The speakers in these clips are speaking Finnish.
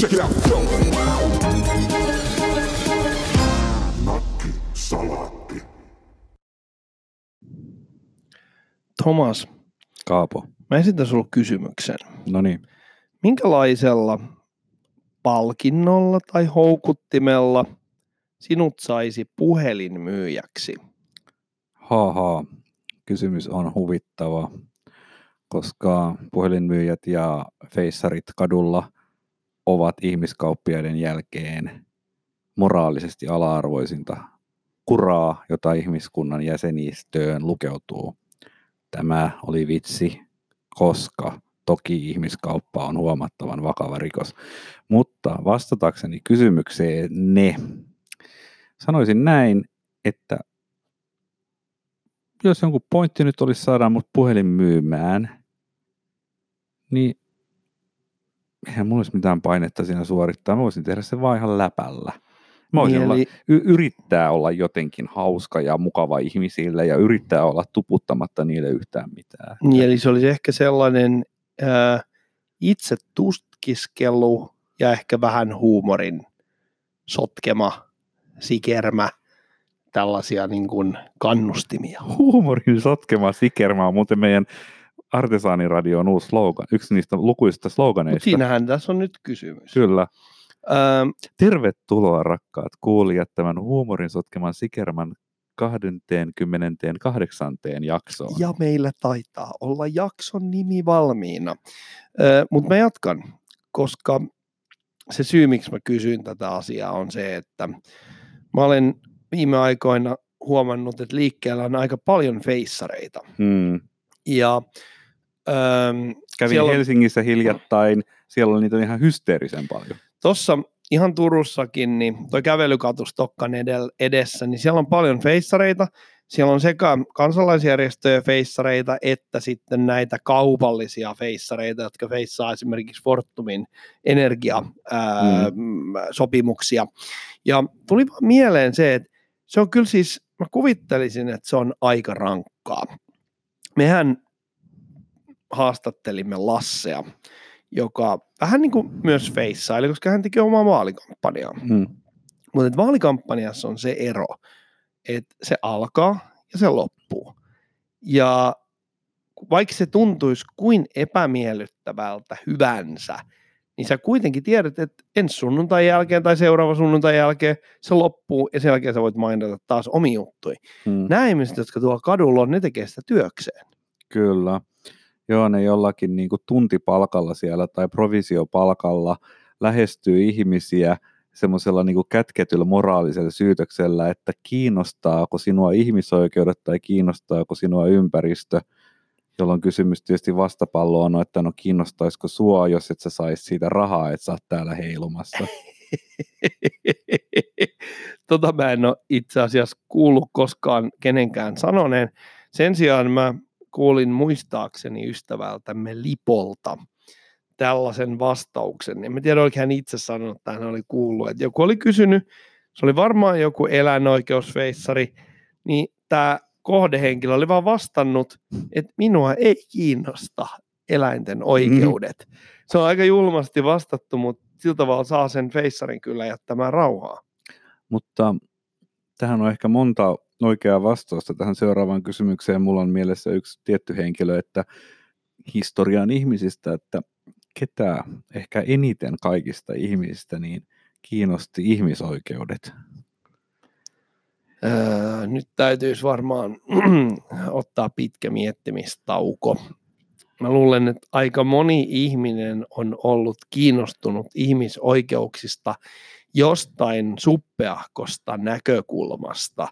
Check it out. Thomas, Kaapo. mä esitän sulle kysymyksen. No niin. Minkälaisella palkinnolla tai houkuttimella sinut saisi puhelinmyyjäksi? Haa. Kysymys on huvittava, koska puhelinmyyjät ja feissarit kadulla ovat ihmiskauppiaiden jälkeen moraalisesti ala-arvoisinta kuraa, jota ihmiskunnan jäsenistöön lukeutuu. Tämä oli vitsi, koska toki ihmiskauppa on huomattavan vakava rikos. Mutta vastatakseni kysymykseen ne, sanoisin näin, että jos jonkun pointti nyt olisi saada mut puhelin myymään, niin eihän mulla olisi mitään painetta siinä suorittaa. Mä voisin tehdä sen vaan ihan läpällä. Mä voisin Niin, olla, y- yrittää olla jotenkin hauska ja mukava ihmisille ja yrittää olla tuputtamatta niille yhtään mitään. Niin, eli se olisi ehkä sellainen ää, itse tuskiskelu ja ehkä vähän huumorin sotkema, sikermä, tällaisia niin kuin kannustimia. Huumorin sotkema sikerma on muuten meidän Artesaaniradion uusi slogan, yksi niistä lukuisista sloganeista. siinähän tässä on nyt kysymys. Kyllä. Ää, Tervetuloa rakkaat kuulijat tämän huumorin sotkeman sikerman 28. jaksoon. ja meillä taitaa olla jakson nimi valmiina. Mutta mä jatkan, koska se syy, miksi mä kysyn tätä asiaa, on se, että mä olen viime aikoina huomannut, että liikkeellä on aika paljon feissareita. Hmm. Ja ähm, Kävin Siellä Helsingissä hiljattain, siellä on niitä ihan hysteerisen paljon. tuossa ihan Turussakin, niin toi kävelykatustokkan edel- edessä, niin siellä on paljon feissareita. Siellä on sekä kansalaisjärjestöjä feissareita, että sitten näitä kaupallisia feissareita, jotka feissaa esimerkiksi Fortumin energiasopimuksia. Ja tuli vaan mieleen se, että se on kyllä siis, mä kuvittelisin, että se on aika rankkaa. Mehän haastattelimme Lassea, joka vähän niin kuin myös feissaili, koska hän teki omaa vaalikampanjaa. Hmm. Mutta vaalikampanjassa on se ero, että se alkaa ja se loppuu. Ja vaikka se tuntuisi kuin epämiellyttävältä hyvänsä, niin sä kuitenkin tiedät, että ensi sunnuntai jälkeen tai seuraava sunnuntai jälkeen se loppuu ja sen jälkeen sä voit mainita taas omi juttui. Hmm. Nämä ihmiset, jotka tuolla kadulla on, ne tekee sitä työkseen. Kyllä. Joo, ne jollakin niin kuin tuntipalkalla siellä tai provisiopalkalla lähestyy ihmisiä semmoisella niin kätketyllä moraalisella syytöksellä, että kiinnostaako sinua ihmisoikeudet tai kiinnostaako sinua ympäristö, jolloin kysymys tietysti vastapallo on, että no kiinnostaisiko sua, jos et sä saisi siitä rahaa, että sä oot täällä heilumassa. tota mä en ole itse asiassa kuullut koskaan kenenkään sanoneen. Sen sijaan mä kuulin muistaakseni ystävältämme Lipolta tällaisen vastauksen. En mä tiedä, oliko hän itse sanonut, että hän oli kuullut. Että joku oli kysynyt, se oli varmaan joku eläinoikeusfeissari, niin tämä kohdehenkilö oli vaan vastannut, että minua ei kiinnosta eläinten oikeudet. Se on aika julmasti vastattu, mutta sillä tavalla saa sen feissarin kyllä jättämään rauhaa. Mutta tähän on ehkä monta oikeaa vastausta tähän seuraavaan kysymykseen. Mulla on mielessä yksi tietty henkilö, että historian ihmisistä, että ketä ehkä eniten kaikista ihmisistä niin kiinnosti ihmisoikeudet. Öö, nyt täytyisi varmaan ottaa pitkä miettimistauko. Mä luulen, että aika moni ihminen on ollut kiinnostunut ihmisoikeuksista jostain suppeahkosta näkökulmasta,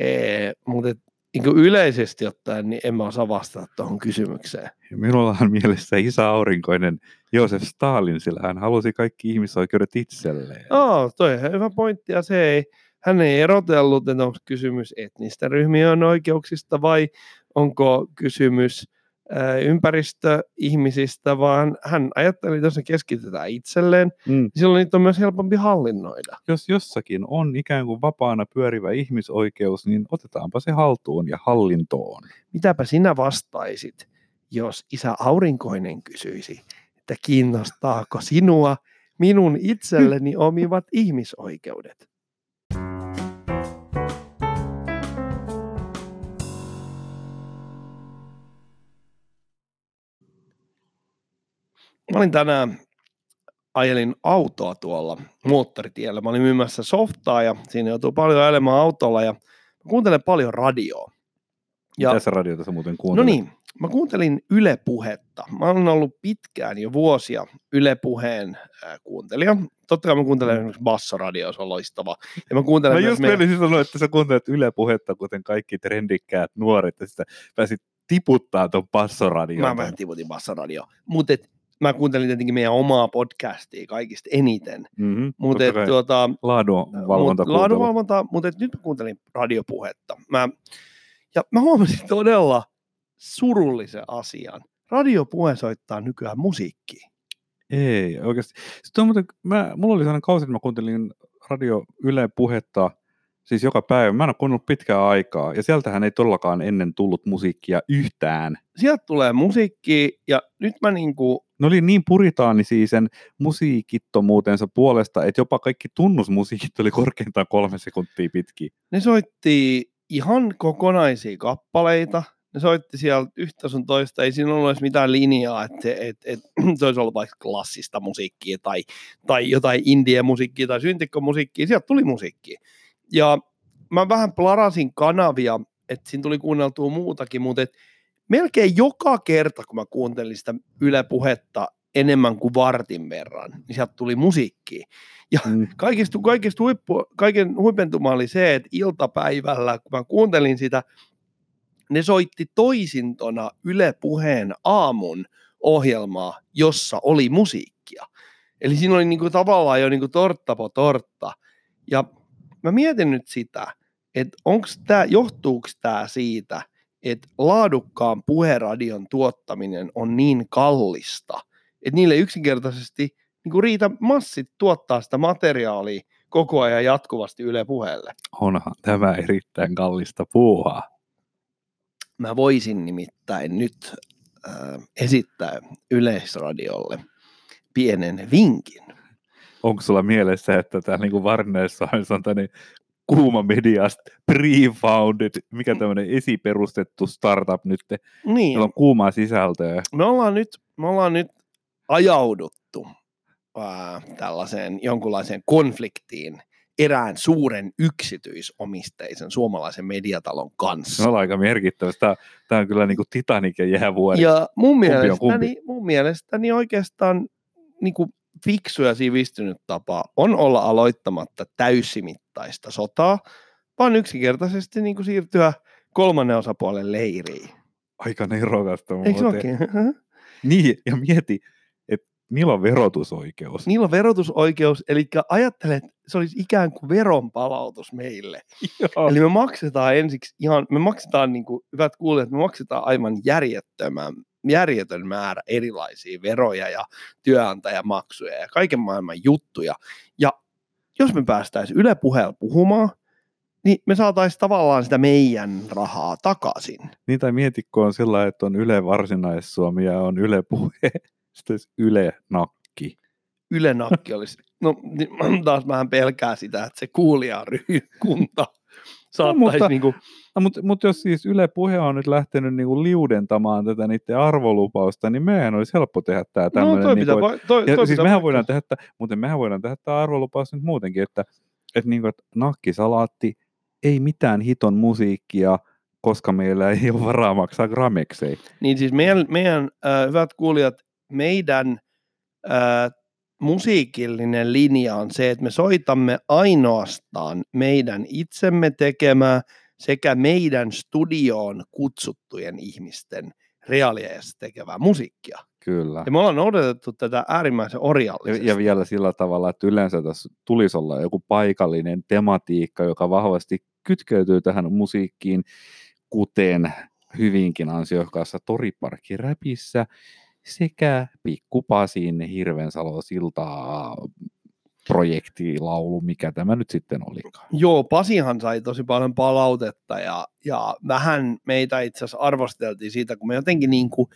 ee, mutta niin kuin yleisesti ottaen niin en mä osaa vastata tuohon kysymykseen. Ja minulla on mielessä isä aurinkoinen Joosef Stalin, sillä hän halusi kaikki ihmisoikeudet itselleen. Oh, toi on hyvä pointti ja se ei, hän ei erotellut, että onko kysymys etnisten ryhmien oikeuksista vai onko kysymys ympäristöihmisistä, vaan hän ajatteli, että jos se keskitetään itselleen, Mm. niin silloin niitä on myös helpompi hallinnoida. Jos jossakin on ikään kuin vapaana pyörivä ihmisoikeus, niin otetaanpa se haltuun ja hallintoon. Mitäpä sinä vastaisit, jos isä aurinkoinen kysyisi, että kiinnostaako sinua minun itselleni omivat ihmisoikeudet. Mä olin tänään, ajelin autoa tuolla moottoritiellä. Mä olin myymässä softaa ja siinä joutuu paljon ajelemaan autolla ja mä kuuntelen paljon radioa. Ja, Mitä radiota sä muuten no kuuntelet? niin, mä kuuntelin Yle Puhetta. Mä olen ollut pitkään jo vuosia Yle Puheen äh, kuuntelija. Totta kai mä kuuntelen esimerkiksi Bassoradio, se on loistava. Ja mä kuuntelen Mä just meidän... sanoa, että sä kuuntelet Yle Puhetta, kuten kaikki trendikkäät nuoret, ja sitä pääsit tiputtaa tuon passoradion. Mä vähän tiputin Bassoradio. Mutta mä kuuntelin tietenkin meidän omaa podcastia kaikista eniten. Mm-hmm, Mutta tuota, laadunvalvonta. Mut, laadunvalvonta, mutta nyt mä kuuntelin radiopuhetta. Mä, ja mä huomasin todella surullisen asian. Radiopuhe soittaa nykyään musiikkia. Ei, oikeasti. Sitten on muuten, mä, mulla oli sellainen kausi, että mä kuuntelin radio Yle puhetta siis joka päivä. Mä en ole kuunnellut pitkää aikaa, ja sieltähän ei todellakaan ennen tullut musiikkia yhtään. Sieltä tulee musiikki, ja nyt mä niinku... Ne oli niin puritaanisia sen musiikittomuutensa puolesta, että jopa kaikki tunnusmusiikit oli korkeintaan kolme sekuntia pitkiä. Ne soitti ihan kokonaisia kappaleita, ne soitti sieltä yhtä sun toista, ei siinä ollut edes mitään linjaa, että et, et, se olisi ollut vaikka klassista musiikkia tai, tai jotain indie-musiikkia tai syntikkomusiikkia, sieltä tuli musiikkia. Ja mä vähän plarasin kanavia, että siinä tuli kuunneltua muutakin, mutta et melkein joka kerta, kun mä kuuntelin sitä Yle Puhetta enemmän kuin vartin verran, niin sieltä tuli musiikkia. Ja mm. kaikista, kaikista huippu, kaiken huipentuma oli se, että iltapäivällä, kun mä kuuntelin sitä, ne soitti toisintona Yle Puheen aamun ohjelmaa, jossa oli musiikkia. Eli siinä oli niinku tavallaan jo niinku tortta po tortta. Ja mä mietin nyt sitä, että onks tää, johtuuko tämä siitä, että laadukkaan puheradion tuottaminen on niin kallista, että niille yksinkertaisesti niin riitä massit tuottaa sitä materiaalia koko ajan jatkuvasti Yle puheelle. Onhan tämä erittäin kallista puuhaa. Mä voisin nimittäin nyt äh, esittää Yleisradiolle pienen vinkin. Onko sulla mielessä, että tämä niin Varneessa on tänne kuuma mediasta, pre-founded, mikä tämmöinen esiperustettu startup nyt, niin. On kuumaa sisältöä. Me ollaan nyt, me ollaan nyt ajauduttu ää, tällaiseen jonkunlaiseen konfliktiin erään suuren yksityisomisteisen suomalaisen mediatalon kanssa. On aika merkittävä. Tämä, tämä on kyllä niin kuin Titanic ja jäävuori. Ja mun mielestäni, mun mielestäni oikeastaan niin kuin fiksu ja sivistynyt tapa on olla aloittamatta täysimittaista sotaa, vaan yksinkertaisesti niin kuin siirtyä kolmannen osapuolen leiriin. Aika nerokasta muuten. Niin, ja mieti, Niillä on verotusoikeus. Niillä on verotusoikeus, eli ajattele, että se olisi ikään kuin veronpalautus meille. Joo. Eli me maksetaan ensiksi ihan, me maksetaan, niin kuin, hyvät kuulijat, me maksetaan aivan järjettömän, järjetön määrä erilaisia veroja ja työnantajamaksuja ja kaiken maailman juttuja. Ja jos me päästäisiin Yle puheella puhumaan, niin me saataisiin tavallaan sitä meidän rahaa takaisin. Niin tai mietitkö on sillä että on Yle Varsinais-Suomi ja on Yle Puhe. Sitten olisi Yle Nakki. Yle Nakki olisi. No taas vähän pelkää sitä, että se kuulijaryhkunta saattaisi no, mutta, niin kuin... no, mutta, mutta jos siis Yle Puhe on nyt lähtenyt niin kuin liudentamaan tätä niiden arvolupausta, niin meidän olisi helppo tehdä tämä tämmöinen. No, toi niin kuin, pitää, toi, ja toi siis pitää mehän voidaan tehdä, mutta mehän voidaan tehdä tämä arvolupaus nyt muutenkin, että, että, niin kuin, että nakkisalaatti, ei mitään hiton musiikkia, koska meillä ei ole varaa maksaa grameksei. Niin siis meidän, meidän äh, hyvät kuulijat, meidän äh, musiikillinen linja on se, että me soitamme ainoastaan meidän itsemme tekemää sekä meidän studioon kutsuttujen ihmisten reaaliajassa tekevää musiikkia. Kyllä. Ja me ollaan noudatettu tätä äärimmäisen orjallisesti. Ja, ja vielä sillä tavalla, että yleensä tässä tulisi olla joku paikallinen tematiikka, joka vahvasti kytkeytyy tähän musiikkiin, kuten hyvinkin ansiokkaassa toriparkkiräpissä, sekä Pikkupasin Hirvensalo siltaa projektilaulu, mikä tämä nyt sitten olikaan. Joo, Pasihan sai tosi paljon palautetta ja, ja vähän meitä itse asiassa arvosteltiin siitä, kun me jotenkin niin kuin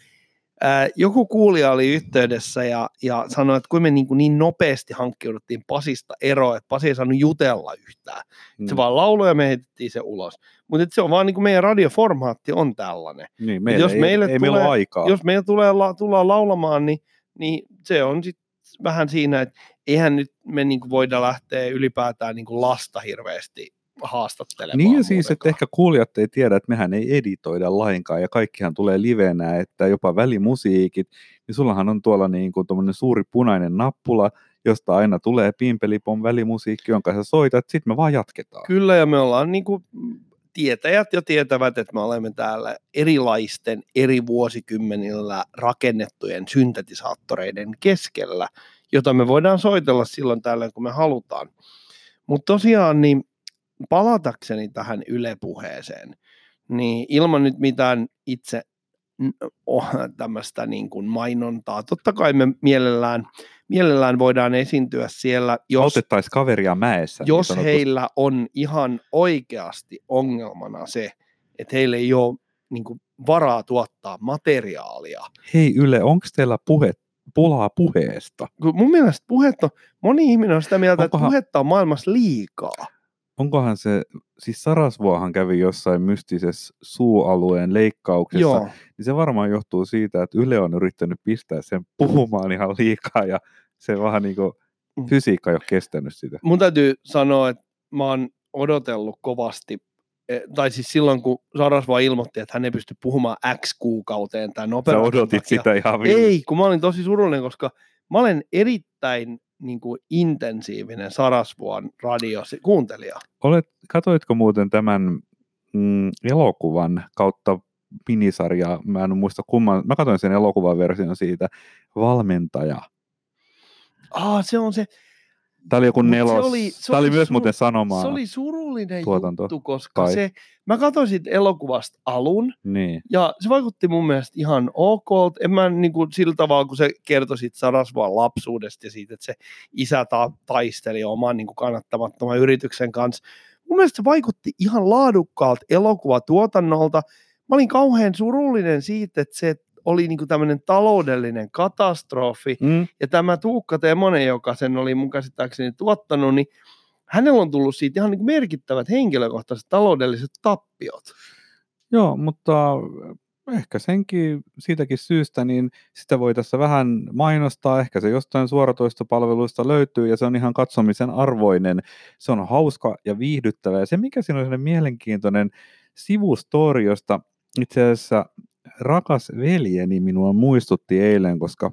ää, joku kuulija oli yhteydessä ja, ja sanoi, että kun me niin, kuin niin nopeasti hankkiuduttiin Pasista eroon, että Pasi ei saanut jutella yhtään. Mm. Se vaan lauloi ja me heitettiin se ulos. Mutta se on vaan niin kuin meidän radioformaatti on tällainen. Niin, meillä jos ei, meille ei tulee, meillä ole aikaa. Jos meillä tulee, la, tullaan laulamaan, niin, niin se on sitten vähän siinä, että eihän nyt me niin kuin voida lähteä ylipäätään niin kuin lasta hirveästi haastattelemaan. Niin ja siis, että ehkä kuulijat ei tiedä, että mehän ei editoida lainkaan ja kaikkihan tulee livenä, että jopa välimusiikit, niin sullahan on tuolla niin kuin suuri punainen nappula, josta aina tulee pimpelipon välimusiikki, jonka sä soitat, sitten me vaan jatketaan. Kyllä ja me ollaan niin kuin tietäjät jo tietävät, että me olemme täällä erilaisten eri vuosikymmenillä rakennettujen syntetisaattoreiden keskellä, jota me voidaan soitella silloin tällöin, kun me halutaan. Mutta tosiaan niin palatakseni tähän ylepuheeseen, niin ilman nyt mitään itse tämmöistä niin kuin mainontaa. Totta kai me mielellään, mielellään voidaan esiintyä siellä, jos, Autettaisiin kaveria mäessä. Niin jos niin heillä on ihan oikeasti ongelmana se, että heillä ei ole niin kuin, varaa tuottaa materiaalia. Hei Yle, onko teillä puhe, pulaa puheesta? Mun mielestä puhetta, moni ihminen on sitä mieltä, Onkohan... että puhetta on maailmassa liikaa onkohan se, siis Sarasvuohan kävi jossain mystisessä suualueen leikkauksessa, Joo. niin se varmaan johtuu siitä, että Yle on yrittänyt pistää sen puhumaan ihan liikaa ja se vähän niin kuin mm. fysiikka ei ole kestänyt sitä. Mun täytyy sanoa, että mä oon odotellut kovasti, e, tai siis silloin kun Sarasvuo ilmoitti, että hän ei pysty puhumaan X kuukauteen tämän operaation Sä odotit takia. sitä ihan Ei, kun mä olin tosi surullinen, koska mä olen erittäin niin kuin intensiivinen Sarasvuon radiokuuntelija. Olet, katoitko muuten tämän mm, elokuvan kautta minisarja, mä en muista kumman, mä katsoin sen elokuvan version siitä, Valmentaja. Ah, se on se, Tämä oli joku nelos. Se oli, se Tämä oli, oli myös muuten sanomaa. Se oli surullinen tuotanto. juttu, koska Kai. se, mä katsoin siitä elokuvasta alun, niin. ja se vaikutti mun mielestä ihan ok. En mä niin kuin sillä tavalla, kun se kertoi siitä Sarasvuan lapsuudesta ja siitä, että se isä ta- taisteli oman niin kuin kannattamattoman yrityksen kanssa. Mun mielestä se vaikutti ihan laadukkaalta elokuvatuotannolta. Mä olin kauhean surullinen siitä, että se oli niin tämmöinen taloudellinen katastrofi. Mm. Ja tämä Tuukka Temonen, joka sen oli mun käsittääkseni tuottanut, niin hänellä on tullut siitä ihan niin merkittävät henkilökohtaiset taloudelliset tappiot. Joo, mutta ehkä senkin siitäkin syystä, niin sitä voi tässä vähän mainostaa. Ehkä se jostain suoratoistopalveluista löytyy ja se on ihan katsomisen arvoinen. Se on hauska ja viihdyttävä. Ja se, mikä siinä on sellainen mielenkiintoinen sivustori, josta itse asiassa rakas veljeni minua muistutti eilen, koska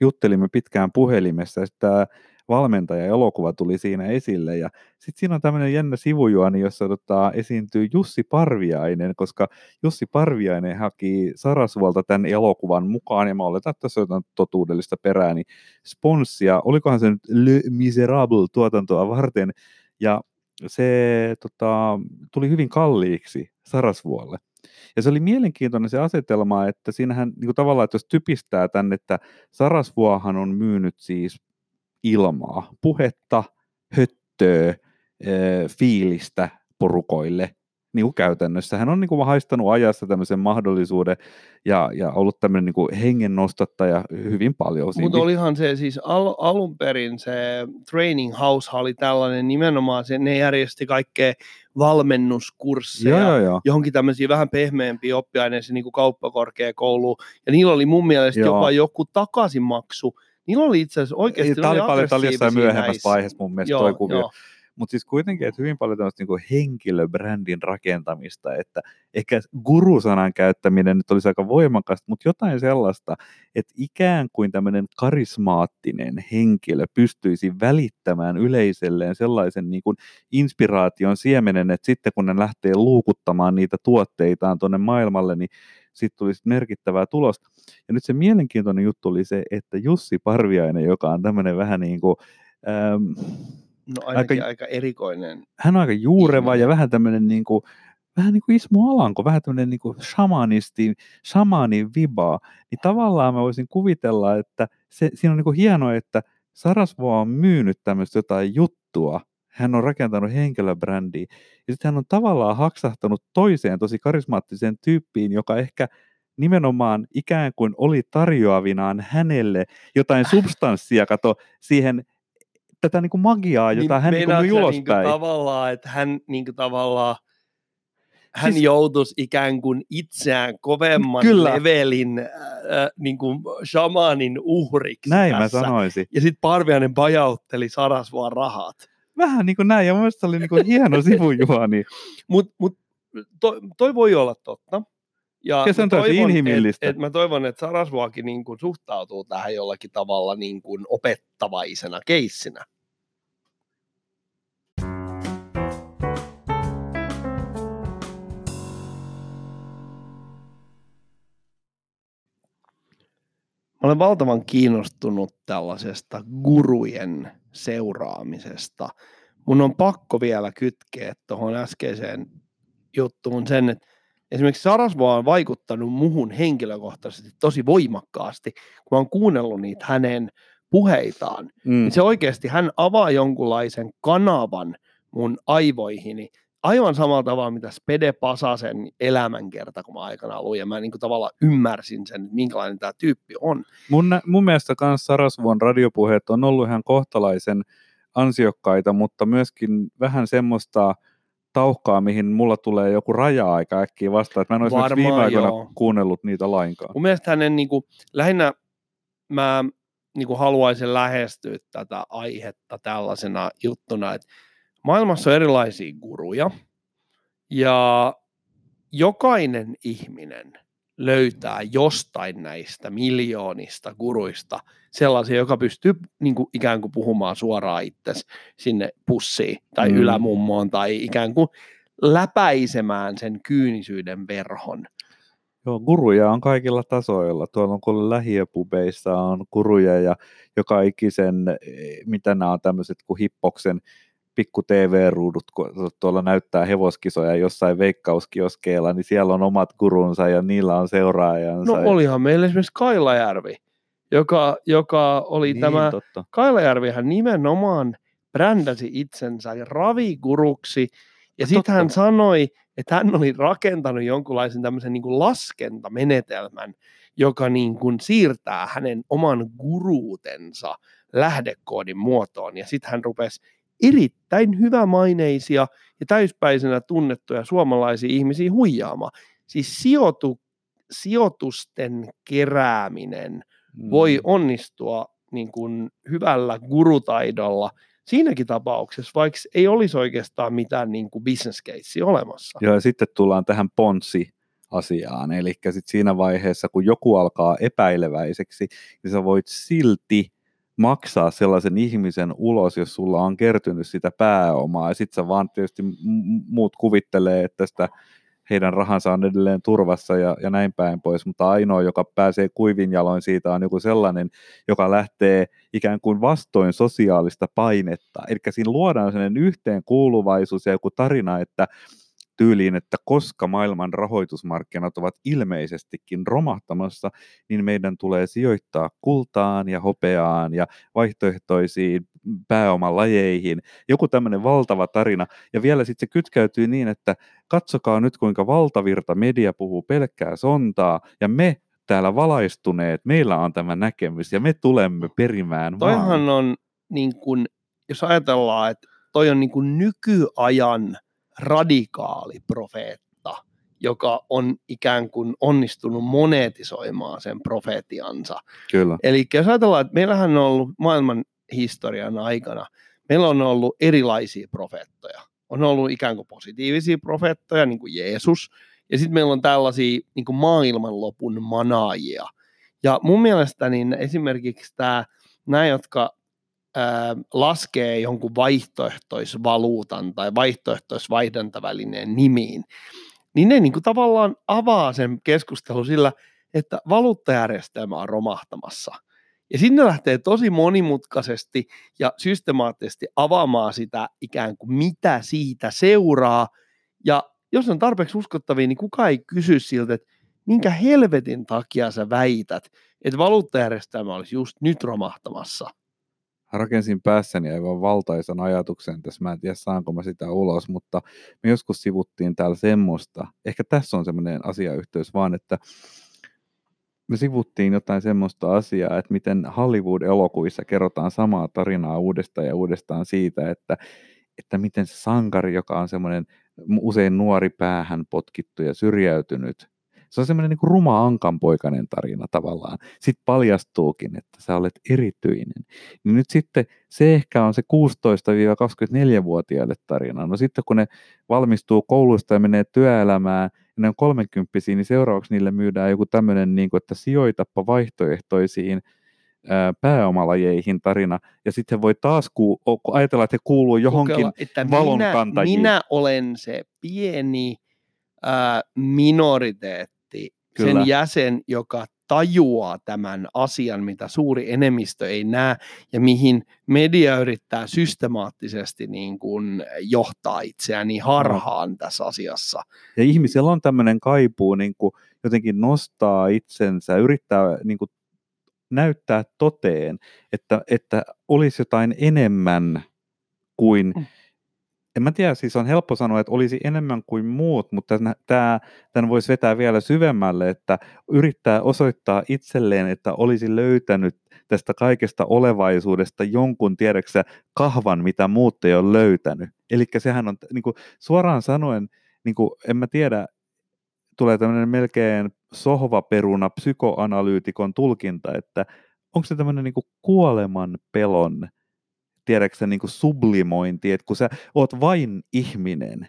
juttelimme pitkään puhelimessa, että valmentaja elokuva tuli siinä esille. Ja sitten siinä on tämmöinen jännä sivujuoni, jossa tota, esiintyy Jussi Parviainen, koska Jussi Parviainen haki Sarasvuolta tämän elokuvan mukaan, ja mä oletan, että tässä on totuudellista perää, niin sponssia, olikohan se nyt Le Miserable tuotantoa varten, ja se tota, tuli hyvin kalliiksi Sarasvuolle. Ja se oli mielenkiintoinen se asetelma, että siinähän niin kuin tavallaan, että jos typistää tänne, että Sarasvuohan on myynyt siis ilmaa, puhetta, höttöä, fiilistä porukoille, niin kuin käytännössä. Hän on niin kuin haistanut ajassa tämmöisen mahdollisuuden ja, ja ollut tämmöinen niin kuin hengen nostattaja hyvin paljon. Mutta olihan se siis al- alun perin se Training House oli tällainen nimenomaan, se, ne järjesti kaikkea valmennuskursseja joo, joo, joo. johonkin tämmöisiä vähän pehmeämpiä oppiaineisiin niin kuin kauppakorkeakouluun. Ja niillä oli mun mielestä joo. jopa joku takaisinmaksu. Niillä oli itse asiassa oikeasti... Tämä oli, paljon, oli jossain myöhemmässä vaiheessa mun mielestä joo, toi kuvio. Joo. Mutta siis kuitenkin, että hyvin paljon tämmöistä niinku henkilöbrändin rakentamista, että ehkä gurusanan käyttäminen nyt olisi aika voimakasta, mutta jotain sellaista, että ikään kuin tämmöinen karismaattinen henkilö pystyisi välittämään yleiselleen sellaisen niin kuin inspiraation siemenen, että sitten kun ne lähtee luukuttamaan niitä tuotteitaan tuonne maailmalle, niin sitten tulisi merkittävää tulosta. Ja nyt se mielenkiintoinen juttu oli se, että Jussi Parviainen, joka on tämmöinen vähän niin kuin, ähm, No ainakin aika, aika erikoinen. Hän on aika juureva ihminen. ja vähän tämmöinen niin kuin, vähän niin kuin Ismo Alanko, vähän tämmöinen niin kuin shamanisti, shamanin vibaa, niin tavallaan mä voisin kuvitella, että se, siinä on niin kuin hienoa, että Sarasvo on myynyt tämmöistä jotain juttua, hän on rakentanut henkilöbrändiä, ja sitten hän on tavallaan haksahtanut toiseen tosi karismaattiseen tyyppiin, joka ehkä nimenomaan ikään kuin oli tarjoavinaan hänelle jotain substanssia, kato, siihen tätä niin kuin magiaa, jota niin hän niin kuin ulospäin. Niin tavallaan, että hän niin kuin tavallaan hän siis, joutuisi ikään kuin itseään kovemman kyllä. levelin äh, niin kuin shamanin uhriksi Näin tässä. mä sanoisin. Ja sitten Parviainen pajautteli Sarasvuan rahat. Vähän niin kuin näin, ja mielestäni oli niin kuin hieno sivujuoni. Mutta mut, toi, toi voi olla totta. Ja, ja se on tosi inhimillistä. Et, et mä toivon, että Sarasvuakin niin kuin suhtautuu tähän jollakin tavalla niin kuin opettavaisena keissinä. Mä olen valtavan kiinnostunut tällaisesta gurujen seuraamisesta. Mun on pakko vielä kytkeä tuohon äskeiseen juttuun sen, että esimerkiksi Sarasvo on vaikuttanut muhun henkilökohtaisesti tosi voimakkaasti, kun mä oon kuunnellut niitä hänen puheitaan. Mm. Niin se oikeasti, hän avaa jonkunlaisen kanavan mun aivoihini aivan samalla tavalla, mitä Spede Pasasen elämänkerta, kun mä aikanaan luin, ja mä niin kuin tavallaan ymmärsin sen, että minkälainen tämä tyyppi on. Mun, mun mielestä myös Sarasvuon radiopuheet on ollut ihan kohtalaisen ansiokkaita, mutta myöskin vähän semmoista tauhkaa, mihin mulla tulee joku raja-aika äkkiä vastaan, että mä en olisi Varmaan, viime aikoina joo. kuunnellut niitä lainkaan. Mun mielestä hänen niin kuin, lähinnä mä niin kuin haluaisin lähestyä tätä aihetta tällaisena juttuna, että maailmassa on erilaisia guruja ja jokainen ihminen löytää jostain näistä miljoonista guruista sellaisia, joka pystyy niin kuin, ikään kuin puhumaan suoraan itse sinne pussiin tai mm. ylämummoon tai ikään kuin läpäisemään sen kyynisyyden verhon. Joo, guruja on kaikilla tasoilla. Tuolla on kuule lähiöpubeissa on guruja ja joka ikisen, eh, mitä nämä on tämmöiset kuin hippoksen pikku TV-ruudut, kun tuolla näyttää hevoskisoja jossain veikkauskioskeilla, niin siellä on omat gurunsa ja niillä on seuraajansa. No olihan meillä esimerkiksi Kailajärvi, joka, joka oli niin, tämä, totta. Kailajärvihän nimenomaan brändäsi itsensä raviguruksi, ja sitten hän sanoi, että hän oli rakentanut jonkunlaisen tämmöisen niin kuin laskentamenetelmän, joka niin kuin siirtää hänen oman guruutensa lähdekoodin muotoon, ja sitten hän rupesi erittäin hyvämaineisia ja täyspäisenä tunnettuja suomalaisia ihmisiä huijaamaan. Siis sijoitu, sijoitusten kerääminen mm. voi onnistua niin kuin hyvällä gurutaidolla siinäkin tapauksessa, vaikka ei olisi oikeastaan mitään niin kuin business case olemassa. Joo, ja sitten tullaan tähän ponsi asiaan. Eli sitten siinä vaiheessa, kun joku alkaa epäileväiseksi, niin sä voit silti maksaa sellaisen ihmisen ulos, jos sulla on kertynyt sitä pääomaa, ja sitten sä vaan tietysti muut kuvittelee, että sitä heidän rahansa on edelleen turvassa ja, ja näin päin pois, mutta ainoa, joka pääsee kuivin jaloin siitä on joku sellainen, joka lähtee ikään kuin vastoin sosiaalista painetta. Eli siinä luodaan sellainen yhteenkuuluvaisuus ja joku tarina, että tyyliin, että koska maailman rahoitusmarkkinat ovat ilmeisestikin romahtamassa, niin meidän tulee sijoittaa kultaan ja hopeaan ja vaihtoehtoisiin pääomalajeihin. Joku tämmöinen valtava tarina. Ja vielä sitten se kytkeytyy niin, että katsokaa nyt kuinka valtavirta media puhuu pelkkää sontaa ja me täällä valaistuneet, meillä on tämä näkemys ja me tulemme perimään Toihan on niin kuin, jos ajatellaan, että toi on niin nykyajan – radikaali profeetta, joka on ikään kuin onnistunut monetisoimaan sen profetiansa. Kyllä. Eli jos ajatellaan, että meillähän on ollut maailman historian aikana, meillä on ollut erilaisia profeettoja. On ollut ikään kuin positiivisia profeettoja, niin kuin Jeesus, ja sitten meillä on tällaisia niin kuin maailmanlopun manaajia. Ja mun mielestä niin esimerkiksi tämä, nämä, jotka laskee jonkun vaihtoehtoisvaluutan tai vaihtoehtoisvaihdantavälineen nimiin, niin ne niin kuin tavallaan avaa sen keskustelun sillä, että valuuttajärjestelmä on romahtamassa. Ja sinne lähtee tosi monimutkaisesti ja systemaattisesti avaamaan sitä ikään kuin mitä siitä seuraa. Ja jos on tarpeeksi uskottavia, niin kukaan ei kysy siltä, että minkä helvetin takia sä väität, että valuuttajärjestelmä olisi just nyt romahtamassa – rakensin päässäni aivan valtaisan ajatuksen tässä, mä en tiedä saanko mä sitä ulos, mutta me joskus sivuttiin täällä semmoista, ehkä tässä on semmoinen asiayhteys vaan, että me sivuttiin jotain semmoista asiaa, että miten Hollywood-elokuvissa kerrotaan samaa tarinaa uudestaan ja uudestaan siitä, että, että miten se sankari, joka on semmoinen usein nuori päähän potkittu ja syrjäytynyt, se on semmoinen niin ruma ankanpoikainen tarina tavallaan. Sitten paljastuukin, että sä olet erityinen. Niin nyt sitten se ehkä on se 16-24-vuotiaille tarina. No sitten kun ne valmistuu koulusta ja menee työelämään, ja ne on 30 niin seuraavaksi niille myydään joku tämmöinen, niin kuin, että sijoitappa vaihtoehtoisiin pääomalajeihin tarina, ja sitten voi taas ku- ajatella, että he kuuluu johonkin Kokeilla, että valonkantajiin. Minä, minä olen se pieni ää, minoriteetti, Kyllä. sen jäsen, joka tajuaa tämän asian, mitä suuri enemmistö ei näe ja mihin media yrittää systemaattisesti niin kuin johtaa itseään niin harhaan no. tässä asiassa. Ja ihmisellä on tämmöinen kaipuu niin kuin jotenkin nostaa itsensä, yrittää niin kuin näyttää toteen, että, että olisi jotain enemmän kuin mm en mä tiedä, siis on helppo sanoa, että olisi enemmän kuin muut, mutta tämä, tämän voisi vetää vielä syvemmälle, että yrittää osoittaa itselleen, että olisi löytänyt tästä kaikesta olevaisuudesta jonkun, tiedäksä, kahvan, mitä muut ei ole löytänyt. Eli sehän on niin kuin, suoraan sanoen, niin kuin, en mä tiedä, tulee tämmöinen melkein sohvaperuna psykoanalyytikon tulkinta, että onko se tämmöinen niin kuoleman pelon tiedätkö niin kuin sublimointi, että kun sä oot vain ihminen,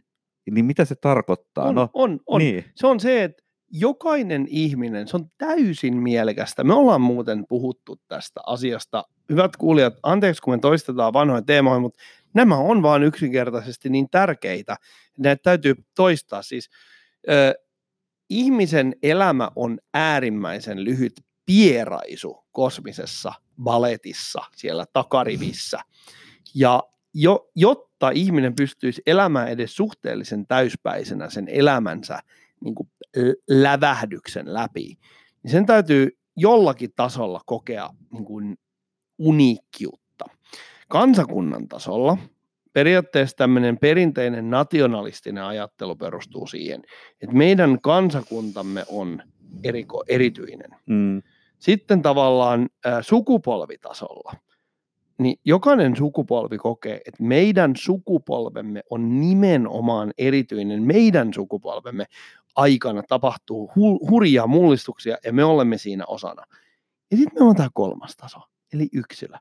niin mitä se tarkoittaa? On, no, on, on. Niin. Se on se, että jokainen ihminen, se on täysin mielekästä. Me ollaan muuten puhuttu tästä asiasta. Hyvät kuulijat, anteeksi kun me toistetaan vanhoja teemoja, mutta nämä on vaan yksinkertaisesti niin tärkeitä. Näitä täytyy toistaa. Siis ö, ihmisen elämä on äärimmäisen lyhyt pieraisu kosmisessa baletissa siellä takarivissä. Ja jo, jotta ihminen pystyisi elämään edes suhteellisen täyspäisenä sen elämänsä niin kuin lävähdyksen läpi, niin sen täytyy jollakin tasolla kokea niin kuin uniikkiutta. Kansakunnan tasolla periaatteessa tämmöinen perinteinen nationalistinen ajattelu perustuu siihen, että meidän kansakuntamme on eriko, erityinen. Mm. Sitten tavallaan ä, sukupolvitasolla, niin jokainen sukupolvi kokee, että meidän sukupolvemme on nimenomaan erityinen. Meidän sukupolvemme aikana tapahtuu hu- hurjia mullistuksia ja me olemme siinä osana. Ja sitten meillä on tämä kolmas taso, eli yksilö.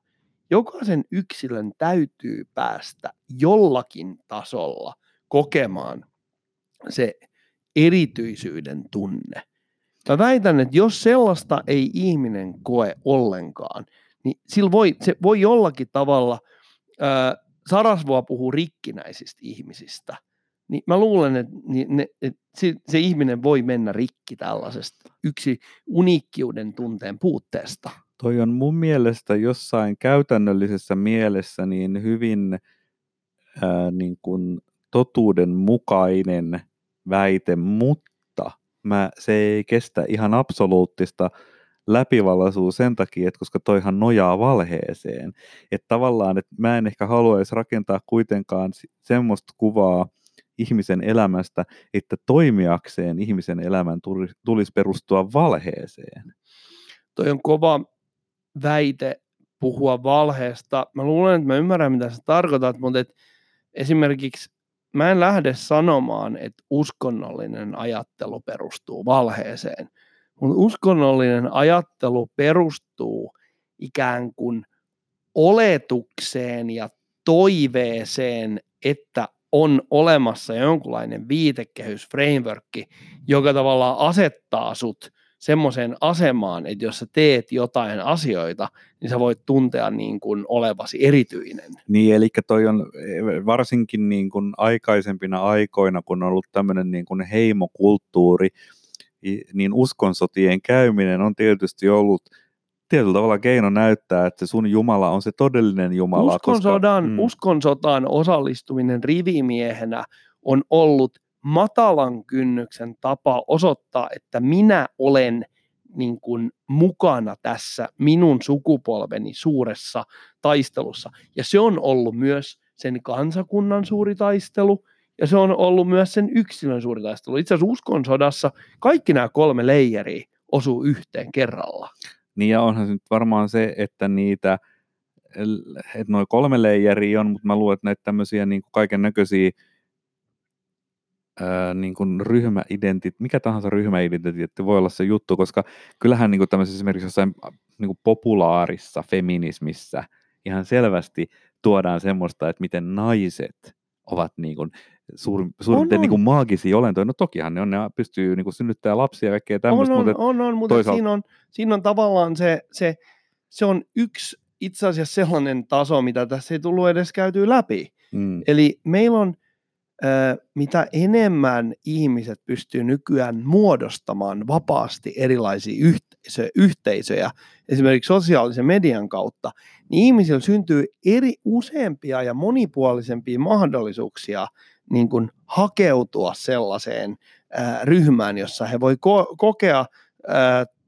Jokaisen yksilön täytyy päästä jollakin tasolla kokemaan se erityisyyden tunne. Mä väitän, että jos sellaista ei ihminen koe ollenkaan, niin sillä voi, se voi jollakin tavalla, ää, Sarasvoa puhuu rikkinäisistä ihmisistä, niin mä luulen, että, ne, että se, se ihminen voi mennä rikki tällaisesta yksi uniikkiuden tunteen puutteesta. Toi on mun mielestä jossain käytännöllisessä mielessä niin hyvin ää, niin kuin totuudenmukainen väite, mutta mä, se ei kestä ihan absoluuttista läpivalaisua sen takia, että koska toihan nojaa valheeseen. Että tavallaan, että mä en ehkä haluaisi rakentaa kuitenkaan semmoista kuvaa ihmisen elämästä, että toimijakseen ihmisen elämän tulisi perustua valheeseen. Toi on kova väite puhua valheesta. Mä luulen, että mä ymmärrän, mitä sä tarkoitat, mutta et esimerkiksi mä en lähde sanomaan, että uskonnollinen ajattelu perustuu valheeseen, mutta uskonnollinen ajattelu perustuu ikään kuin oletukseen ja toiveeseen, että on olemassa jonkunlainen viitekehys, framework, joka tavallaan asettaa sut semmoiseen asemaan, että jos sä teet jotain asioita, niin sä voit tuntea niin kuin olevasi erityinen. Niin, eli toi on e, varsinkin niin kuin aikaisempina aikoina, kun on ollut tämmöinen niin kuin heimokulttuuri, niin uskonsotien käyminen on tietysti ollut tietyllä tavalla keino näyttää, että sun Jumala on se todellinen Jumala. Uskonsodan, koska, mm. Uskonsotaan osallistuminen rivimiehenä on ollut matalan kynnyksen tapa osoittaa, että minä olen niin kuin mukana tässä minun sukupolveni suuressa taistelussa. Ja se on ollut myös sen kansakunnan suuri taistelu, ja se on ollut myös sen yksilön suuri taistelu. Itse asiassa uskonsodassa kaikki nämä kolme leijeriä osuu yhteen kerralla. Niin ja onhan se nyt varmaan se, että niitä, että noin kolme leijeria on, mutta mä luulen, että näitä tämmöisiä niin kaiken näköisiä niin kuin ryhmäidentiteetti, mikä tahansa ryhmäidentiteetti voi olla se juttu, koska kyllähän niin kuin tämmöisessä esimerkiksi jossain niin kuin populaarissa feminismissä ihan selvästi tuodaan semmoista, että miten naiset ovat niin kuin suurin on, on. Niin kuin maagisia olentoja. No tokihan ne on, ne pystyy niin kuin synnyttämään lapsia ja kaikkea tämmöistä. On, on, mutta on, on, mutta toisaalta... siinä, on, siinä on tavallaan se, se, se on yksi itse asiassa sellainen taso, mitä tässä ei tullut edes käytyä läpi. Mm. Eli meillä on mitä enemmän ihmiset pystyy nykyään muodostamaan vapaasti erilaisia yhteisö, yhteisöjä, esimerkiksi sosiaalisen median kautta, niin ihmisillä syntyy eri useampia ja monipuolisempia mahdollisuuksia niin kuin hakeutua sellaiseen ää, ryhmään, jossa he voi ko- kokea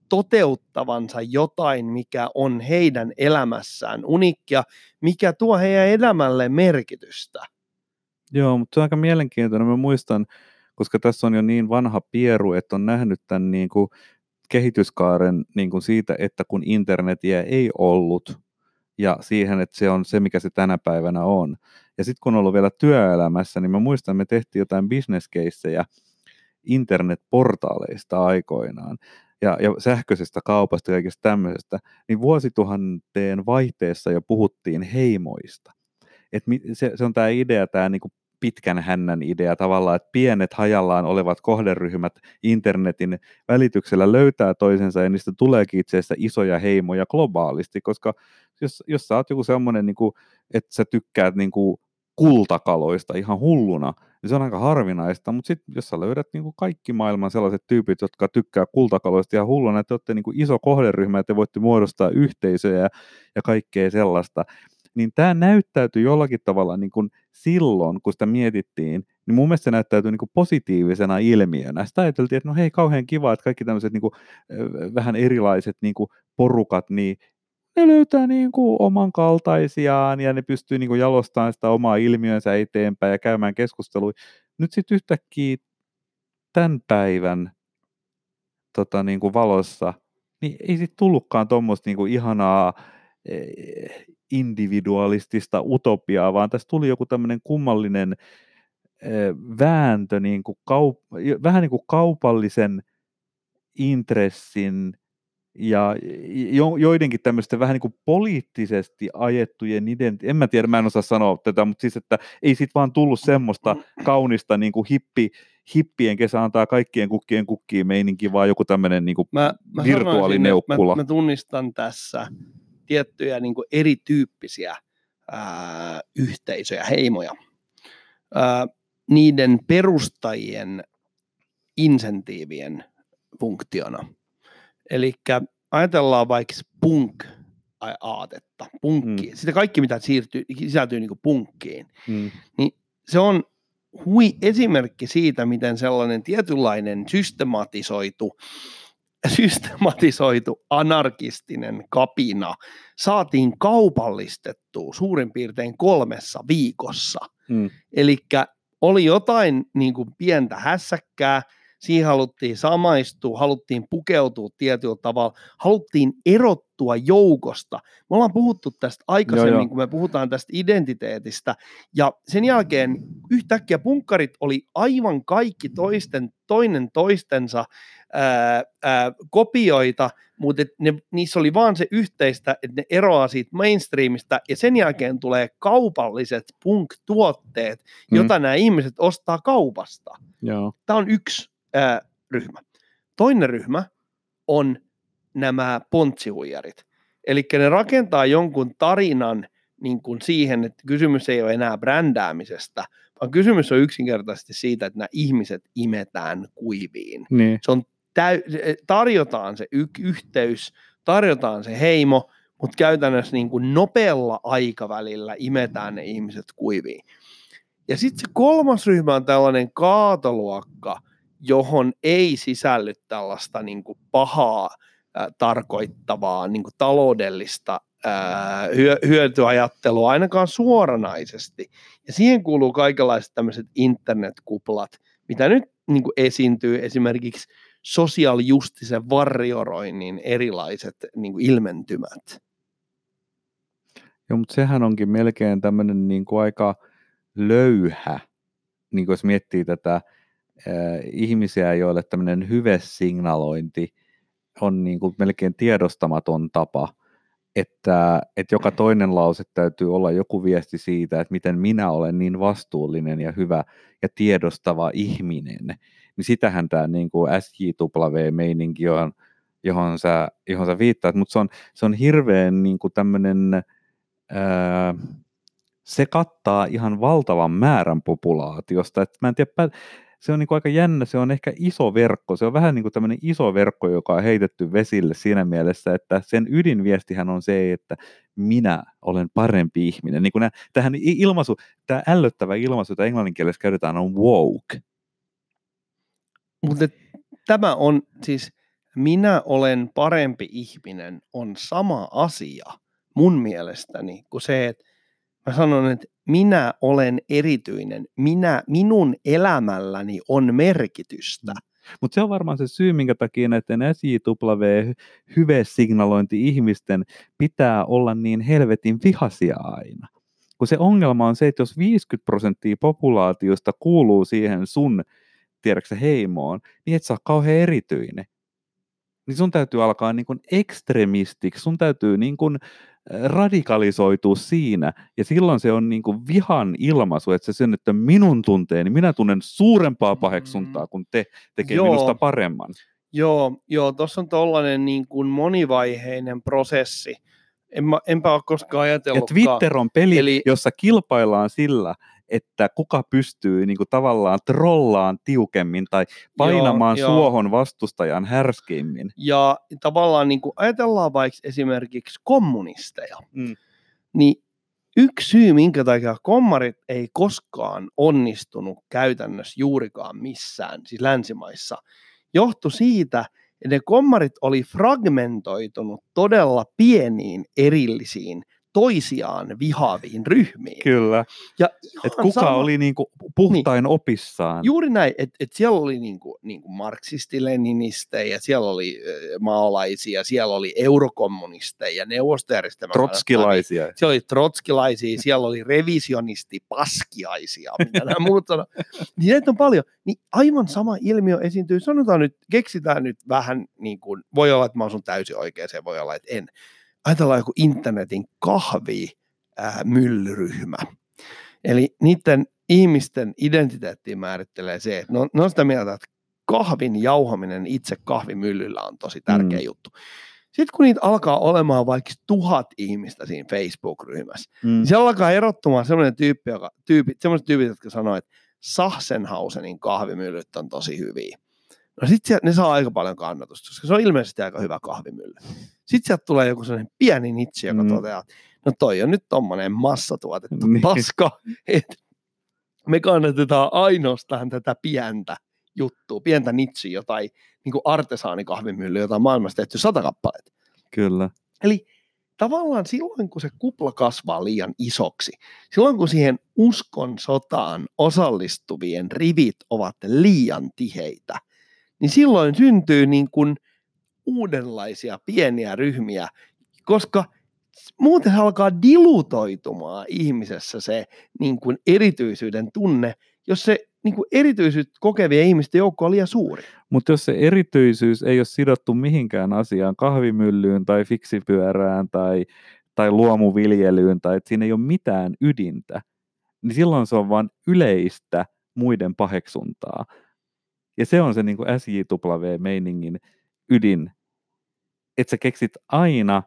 toteuttavansa jotain, mikä on heidän elämässään unikkia, mikä tuo heidän elämälle merkitystä. Joo, mutta se on aika mielenkiintoinen. Mä muistan, koska tässä on jo niin vanha pieru, että on nähnyt tämän niin kuin kehityskaaren niin kuin siitä, että kun internetiä ei ollut, ja siihen, että se on se, mikä se tänä päivänä on. Ja sitten kun on ollut vielä työelämässä, niin mä muistan, me tehtiin jotain bisneskeissejä internetportaaleista aikoinaan ja, ja sähköisestä kaupasta ja kaikesta tämmöisestä, niin vuosituhanteen vaihteessa jo puhuttiin heimoista. Et se, se on tämä idea, tämä niinku pitkän hännän idea. Tavallaan, että pienet hajallaan olevat kohderyhmät internetin välityksellä löytää toisensa ja niistä tuleekin itse asiassa isoja heimoja globaalisti, koska jos, jos sä oot joku semmoinen, niin että sä tykkäät niin kuin kultakaloista ihan hulluna, niin se on aika harvinaista, mutta sitten jos sä löydät niin kuin kaikki maailman sellaiset tyypit, jotka tykkää kultakaloista ihan hulluna, että olette niin kuin iso kohderyhmä, että te voitte muodostaa yhteisöjä ja kaikkea sellaista, niin tämä näyttäytyy jollakin tavalla niin kuin silloin, kun sitä mietittiin, niin mun mielestä se näyttäytyy niin kuin positiivisena ilmiönä. Sitä ajateltiin, että no hei, kauhean kiva, että kaikki tämmöiset niin kuin, vähän erilaiset niin kuin porukat, niin ne löytää niin kuin oman kaltaisiaan ja ne pystyy niin kuin jalostamaan sitä omaa ilmiönsä eteenpäin ja käymään keskustelua. Nyt sitten yhtäkkiä tämän päivän tota, niin kuin valossa, niin ei sitten tullutkaan tuommoista niin ihanaa eh, individualistista utopiaa, vaan tässä tuli joku tämmöinen kummallinen vääntö, niin kuin kaup- vähän niin kuin kaupallisen intressin ja jo, joidenkin tämmöisten vähän niin kuin poliittisesti ajettujen identi- en mä tiedä, mä en osaa sanoa tätä, mutta siis, että ei sit vaan tullut semmoista kaunista niin kuin hippi, hippien kesä antaa kaikkien kukkien kukkiin meininki, vaan joku tämmöinen niin kuin mä, mä virtuaalineukkula. Mä, mä tunnistan tässä tiettyjä niin kuin erityyppisiä ää, yhteisöjä, heimoja. Ää, niiden perustajien insentiivien funktiona. Eli ajatellaan vaikka punk aatetta, punkki, mm. sitä kaikki mitä siirtyy, sisältyy niin punkkiin, mm. niin se on hui esimerkki siitä, miten sellainen tietynlainen systematisoitu systematisoitu anarkistinen kapina saatiin kaupallistettua suurin piirtein kolmessa viikossa. Mm. Eli oli jotain niin kuin pientä hässäkkää, siihen haluttiin samaistua, haluttiin pukeutua tietyllä tavalla, haluttiin erottua joukosta. Me ollaan puhuttu tästä aikaisemmin, joo, joo. kun me puhutaan tästä identiteetistä, ja sen jälkeen yhtäkkiä punkkarit oli aivan kaikki toisten, toinen toistensa ää, ää, kopioita, mutta ne, niissä oli vaan se yhteistä, että ne eroaa siitä mainstreamista, ja sen jälkeen tulee kaupalliset punk-tuotteet, mm. jota nämä ihmiset ostaa kaupasta. Joo. Tämä on yksi ää, ryhmä. Toinen ryhmä on nämä pontsihuijarit. Eli ne rakentaa jonkun tarinan niin kuin siihen, että kysymys ei ole enää brändäämisestä, vaan kysymys on yksinkertaisesti siitä, että nämä ihmiset imetään kuiviin. Niin. Se on täy- tarjotaan se y- yhteys, tarjotaan se heimo, mutta käytännössä niin kuin nopealla aikavälillä imetään ne ihmiset kuiviin. Ja sitten se kolmas ryhmä on tällainen kaatoluokka, johon ei sisälly tällaista niin kuin pahaa äh, tarkoittavaa niin kuin taloudellista hyö, hyötyajattelua ainakaan suoranaisesti. Ja siihen kuuluu kaikenlaiset tämmöiset internetkuplat, mitä nyt niin kuin esiintyy esimerkiksi sosiaalijustisen varjoroinnin erilaiset niin kuin ilmentymät. Joo, mutta sehän onkin melkein tämmöinen niin kuin aika löyhä, niin kuin jos miettii tätä ihmisiä, joille tämmöinen hyvesignalointi on niin kuin melkein tiedostamaton tapa, että, että joka toinen lause täytyy olla joku viesti siitä, että miten minä olen niin vastuullinen ja hyvä ja tiedostava ihminen. Niin sitähän tämä niin kuin SJW-meininki on, johon sä, johon sä viittaat, mutta se on, se on hirveän niin kuin tämmöinen se kattaa ihan valtavan määrän populaatiosta. Et mä en tiedä, se on niin kuin aika jännä, se on ehkä iso verkko, se on vähän niin kuin tämmöinen iso verkko, joka on heitetty vesille siinä mielessä, että sen ydinviestihän on se, että minä olen parempi ihminen. Niin kuin tähän ilmaisu, tämä ällöttävä ilmaisu, jota englanninkielessä käytetään, on woke. Mutta tämä on siis, minä olen parempi ihminen, on sama asia – mun mielestäni kuin se, että mä sanon, että minä olen erityinen, minä, minun elämälläni on merkitystä. Mm. Mutta se on varmaan se syy, minkä takia näiden SJW hyvesignalointi ihmisten pitää olla niin helvetin vihasia aina. Kun se ongelma on se, että jos 50 prosenttia populaatiosta kuuluu siihen sun, tiedätkö heimoon, niin et saa kauhean erityinen. Niin sun täytyy alkaa niin kuin ekstremistiksi, sun täytyy niin kuin radikalisoituu siinä, ja silloin se on niin kuin vihan ilmaisu, että se että minun tunteeni, minä tunnen suurempaa paheksuntaa, mm. kun te tekee Joo. minusta paremman. Joo, joo tuossa on tuollainen niin kuin monivaiheinen prosessi. En mä, enpä ole koskaan ajatellut. Ja Twitter on peli, Eli... jossa kilpaillaan sillä, että kuka pystyy niin kuin tavallaan trollaan tiukemmin tai painamaan joo, suohon joo. vastustajan härskeimmin. Ja tavallaan niin kuin ajatellaan vaikka esimerkiksi kommunisteja, mm. niin yksi syy, minkä takia kommarit ei koskaan onnistunut käytännössä juurikaan missään, siis länsimaissa, johtui siitä, että ne kommarit oli fragmentoitunut todella pieniin erillisiin toisiaan vihaaviin ryhmiin. Kyllä. Ja et kuka sama, oli niinku puhtain niin, opissaan. Juuri näin, että et siellä oli niinku, niinku marksisti-leninistejä, siellä oli maalaisia, siellä oli eurokommunisteja, neuvostojärjestelmä. Trotskilaisia. Siellä oli trotskilaisia, siellä oli revisionisti-paskiaisia, mitä nämä muut sanoo. Niin on paljon. Niin aivan sama ilmiö esiintyy, sanotaan nyt, keksitään nyt vähän, niin kuin, voi olla, että mä asun täysin oikein, se voi olla, että en ajatellaan joku internetin kahvi myllyryhmä. Eli niiden ihmisten identiteettiin määrittelee se, että ne on sitä mieltä, että kahvin jauhaminen itse kahvimyllyllä on tosi tärkeä mm. juttu. Sitten kun niitä alkaa olemaan vaikka tuhat ihmistä siinä Facebook-ryhmässä, mm. niin se alkaa erottumaan sellainen tyyppi, joka, tyypit, sellaiset tyypit, jotka sanoo, että Sachsenhausenin kahvimyllyt on tosi hyviä. No sitten ne saa aika paljon kannatusta, koska se on ilmeisesti aika hyvä kahvimylly. Sitten sieltä tulee joku sellainen pieni nitsi, joka mm. toteaa, no toi on nyt tommonen massatuotettu niin. paska, että me kannatetaan ainoastaan tätä pientä juttua, pientä nitsi, jotain niin kuin artesaanikahvimylly, jota on maailmassa tehty sata kappaletta. Kyllä. Eli tavallaan silloin, kun se kupla kasvaa liian isoksi, silloin kun siihen uskon sotaan osallistuvien rivit ovat liian tiheitä, niin silloin syntyy niin kuin – uudenlaisia pieniä ryhmiä, koska muuten alkaa dilutoitumaan ihmisessä se niin kuin erityisyyden tunne, jos se niin kuin erityisyyttä kokevien ihmisten joukko on liian suuri. Mutta jos se erityisyys ei ole sidottu mihinkään asiaan, kahvimyllyyn tai fiksipyörään tai, tai luomuviljelyyn, tai että siinä ei ole mitään ydintä, niin silloin se on vain yleistä muiden paheksuntaa. Ja se on se niin SJW-meiningin ydin, että sä keksit aina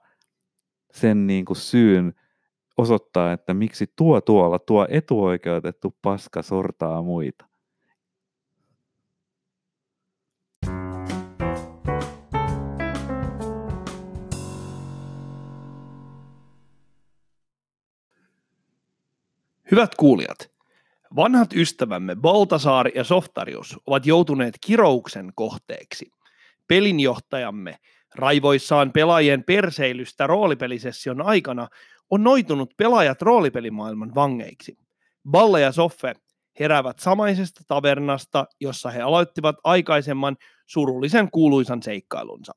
sen niin kuin syyn osoittaa, että miksi tuo tuolla, tuo etuoikeutettu paska sortaa muita. Hyvät kuulijat, vanhat ystävämme Baltasaari ja Softarius ovat joutuneet kirouksen kohteeksi – pelinjohtajamme raivoissaan pelaajien perseilystä roolipelisession aikana on noitunut pelaajat roolipelimaailman vangeiksi. Balle ja Soffe, heräävät samaisesta tavernasta, jossa he aloittivat aikaisemman surullisen kuuluisan seikkailunsa.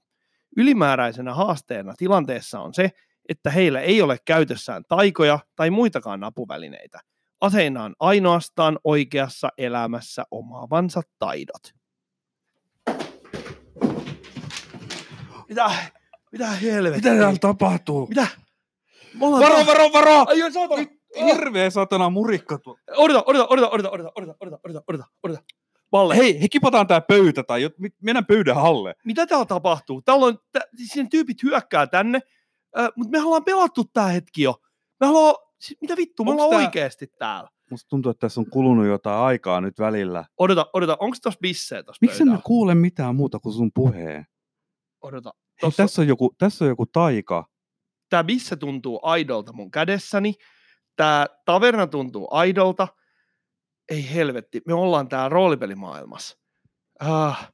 Ylimääräisenä haasteena tilanteessa on se, että heillä ei ole käytössään taikoja tai muitakaan apuvälineitä. Aseinaan ainoastaan oikeassa elämässä omaavansa taidot. Mitä? Mitä helvettiä? Mitä täällä tapahtuu? Mitä? Ollaan Varo, varo, varo! Ai, saatana! Hirveä satana murikka tuo. Odota, odota, odota, odota, odota, odota, odota, odota, odota, odota. Valle, hei, he kipataan tää pöytä tai jot, mennään pöydän alle. mitä täällä tapahtuu? Täällä on, tä, siinä tyypit hyökkää tänne, äh, mutta me ollaan pelattu tää hetki jo. Me haluaa, siis mitä vittu, me ollaan tää- oikeesti täällä. Musta tuntuu, että tässä on kulunut jotain aikaa nyt välillä. Odota, odota, onks tossa bisseä tossa Miksi pöydällä? kuule mitään muuta kuin sun puheen? Odota. Hei, Tossa, tässä, on joku, tässä on joku taika. tää bisse tuntuu aidolta mun kädessäni. Tää taverna tuntuu aidolta. Ei helvetti, me ollaan täällä roolipelimaailmassa. Ah,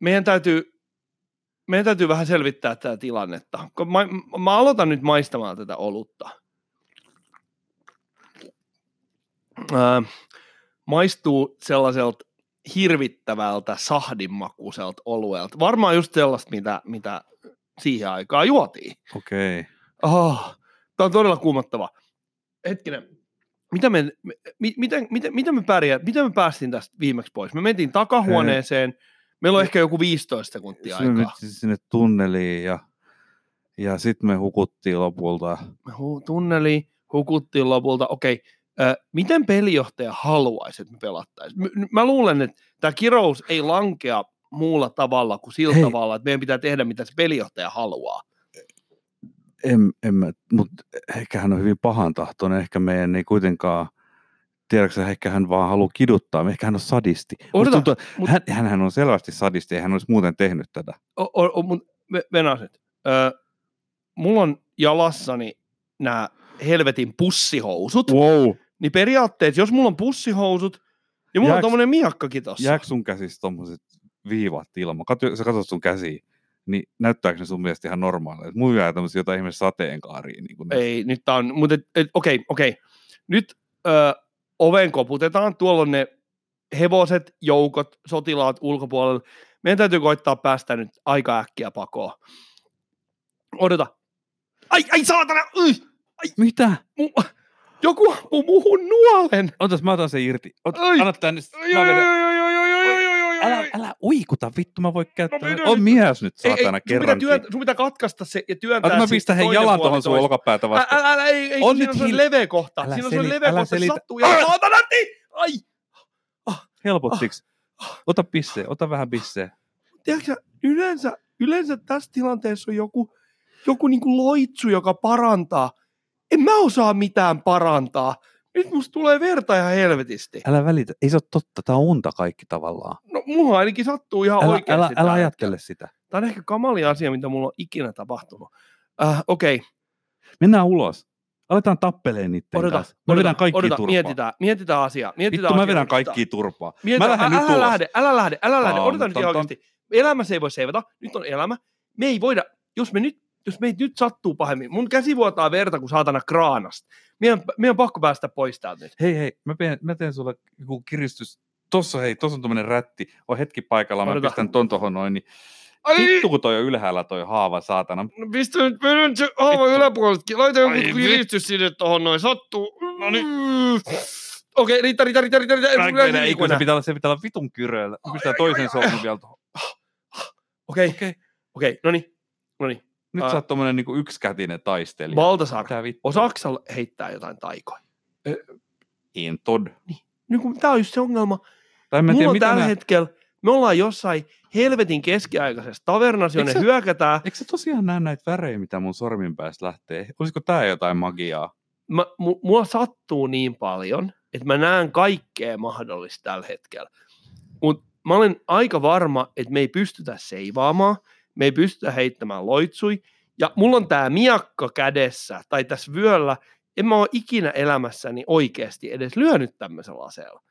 meidän täytyy, meidän täytyy vähän selvittää tätä tilannetta. Kun Mä, mä aloitan nyt maistamaan tätä olutta. Ää, maistuu sellaiselta hirvittävältä sahdinmakuiselta oluelta. Varmaan just sellaista, mitä, mitä siihen aikaan juotiin. Okei. Okay. Oh, tämä on todella kuumottava. Hetkinen, mitä me, me, mi- miten, miten, miten, me pärjää, miten me päästiin tästä viimeksi pois? Me mentiin takahuoneeseen, meillä on ehkä joku 15 sekuntia aikaa. siis sinne tunneliin ja, ja sitten me hukuttiin lopulta. Me hu- tunneli, hukuttiin lopulta, okei, ö, miten pelijohtaja haluaisi, että me pelattaisiin? Mä luulen, että tämä kirous ei lankea muulla tavalla kuin sillä Hei. tavalla, että meidän pitää tehdä, mitä se pelijohtaja haluaa. En, en mä, mutta ehkä hän on hyvin pahan tahtoinen. Ehkä meidän ei kuitenkaan, tiedätkö ehkä hän vaan haluaa kiduttaa. Ehkä hän on sadisti. Odota, tuntuu, mut- hän, hänhän on selvästi sadisti ja hän olisi muuten tehnyt tätä. O, o, o, mun ve- venaset. Ö, mulla on jalassani nämä helvetin pussihousut. Wow. Niin periaatteessa, jos mulla on pussihousut, ja mulla on Jääks- tommonen miakkakin tossa. Jääkö sun käsistä tommoset viivat ilman? Katso, sä katsot sun käsiä, niin näyttääkö ne sun mielestä ihan normaaleilta? Mulla jää tämmöisiä jotain ihme sateenkaaria. Niin kuin Ei, nyt tää on, mutta et- et- okei, okei. Nyt ö, oven koputetaan, tuolla on ne hevoset, joukot, sotilaat ulkopuolella. Meidän täytyy koittaa päästä nyt aika äkkiä pakoon. Odota. Ai, ai saatana! Ui, Mitä? mu, joku ampuu muuhun nuolen. Otas, mä otan sen irti. Ot, Ai. anna tänne. nyt. Mä vedän. Älä, älä uikuta, vittu, mä voin käyttää. No, on mies nyt, saatana, kerran. Sun pitää, työn, sun pitää katkaista se ja työntää Ota, mä pistän hei jalan tuohon sun olkapäätä vasta. Älä, älä, ei, ei, on siinä on se leveä kohta. Älä siinä on se leveä kohta, se sattuu. Ja saatana, Ai! Ah, ah, Helpottiks? Ah, ota pisseen, ota vähän pisseen. Tiedätkö, yleensä, yleensä tässä tilanteessa on joku, joku niin kuin loitsu, joka parantaa – en mä osaa mitään parantaa. Nyt musta tulee verta ihan helvetisti. Älä välitä, ei se ole totta, tää on unta kaikki tavallaan. No mulla ainakin sattuu ihan Älä, oikeasti. älä, älä hetkellä. ajattele sitä. Tämä on ehkä kamali asia, mitä mulla on ikinä tapahtunut. Äh, Okei, okay. Mennään ulos. Aletaan tappeleen niitten odota, kanssa. Mä odota, vedän kaikki odota, turpaa. mietitään, mietitään asiaa. Mietitään Vittu, mä vedän kaikki turpaa. Mietitään, Mä lähden älä, nyt älä lähde, älä lähde, älä lähde. Odota nyt ihan oikeasti. Elämässä ei voi seivata. Nyt on elämä. Me ei voida, jos me nyt, jos meitä nyt sattuu pahemmin. Mun käsi vuotaa verta kuin saatana kraanasta. Meidän, meidän on pakko päästä pois täältä nyt. Hei, hei, mä teen, mä teen sulle joku kiristys. Tossa hei, tossa on tommonen rätti. On hetki paikalla, mä Odota. pistän ton tohon noin. Niin Ai, vittu kun toi on ylhäällä toi haava, saatana. no pistä nyt, vedän se haava Vittu. yläpuoleltakin. Laita joku kiristys sinne tohon noin. Sattuu. No niin. Okei, riittää, riittää, riittää, riittää. riittää. Ei, ei, ei, ei, kun se pitää olla, se pitää olla vitun pistän Ai, toisen sormen vielä tohon. Okei, Okei. okei, no niin, no niin. Nyt Ää. sä oot tommonen niinku yksikätinen taistelija. Baltasar, osaatko sä heittää jotain taikoja? En tod. Niin kun, tää on just se ongelma. Tai mä Mulla tiedä, on tällä nää... hetkellä, me ollaan jossain helvetin keskiaikaisessa tavernassa, jonne Eikö sä- hyökätään. Eikö sä tosiaan näe näitä värejä, mitä mun sormin päästä lähtee? Olisiko tää jotain magiaa? Mä, mu, mua sattuu niin paljon, että mä näen kaikkea mahdollista tällä hetkellä. Mutta mä olen aika varma, että me ei pystytä seivaamaan, me ei pystytä heittämään loitsui, ja mulla on tää miakka kädessä, tai tässä vyöllä, en mä ole ikinä elämässäni oikeasti edes lyönyt tämmöisellä aseella.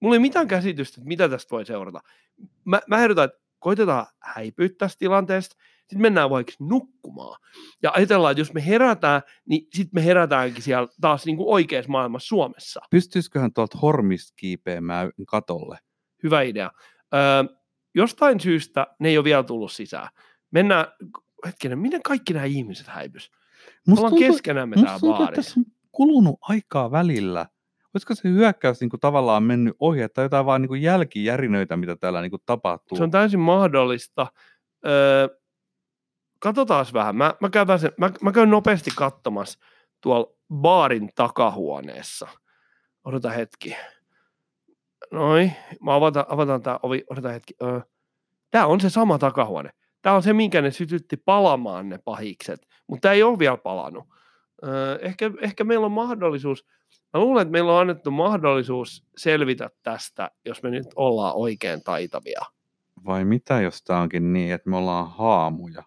Mulla ei mitään käsitystä, että mitä tästä voi seurata. Mä, mä ehdotan, että koitetaan häipyä tästä tilanteesta, Sitten mennään vaikka nukkumaan. Ja ajatellaan, että jos me herätään, niin sitten me herätäänkin siellä taas niin kuin oikeassa maailmassa Suomessa. Pystyisiköhän tuolta hormista kiipeämään katolle? Hyvä idea. Öö, jostain syystä ne ei ole vielä tullut sisään. Mennään, hetkinen, miten kaikki nämä ihmiset häipys? Me ollaan tuntuu- keskenämme musta täällä tuntuu, että tässä on kulunut aikaa välillä. Olisiko se hyökkäys niin kuin tavallaan mennyt ohi, tai jotain vaan niin kuin jälkijärinöitä, mitä täällä niin kuin tapahtuu? Se on täysin mahdollista. Öö, katsotaan vähän. Mä, mä, käyn sen, mä, mä käyn nopeasti katsomassa tuolla baarin takahuoneessa. Odota hetki. Noin, mä avataan, avataan tämä ovi. Odota hetki. Öö, tämä on se sama takahuone. Tämä on se, minkä ne sytytti palamaan ne pahikset, mutta tämä ei ole vielä palannut. Öö, ehkä, ehkä meillä on mahdollisuus, mä luulen, että meillä on annettu mahdollisuus selvitä tästä, jos me nyt ollaan oikein taitavia. Vai mitä, jos tämä onkin niin, että me ollaan haamuja?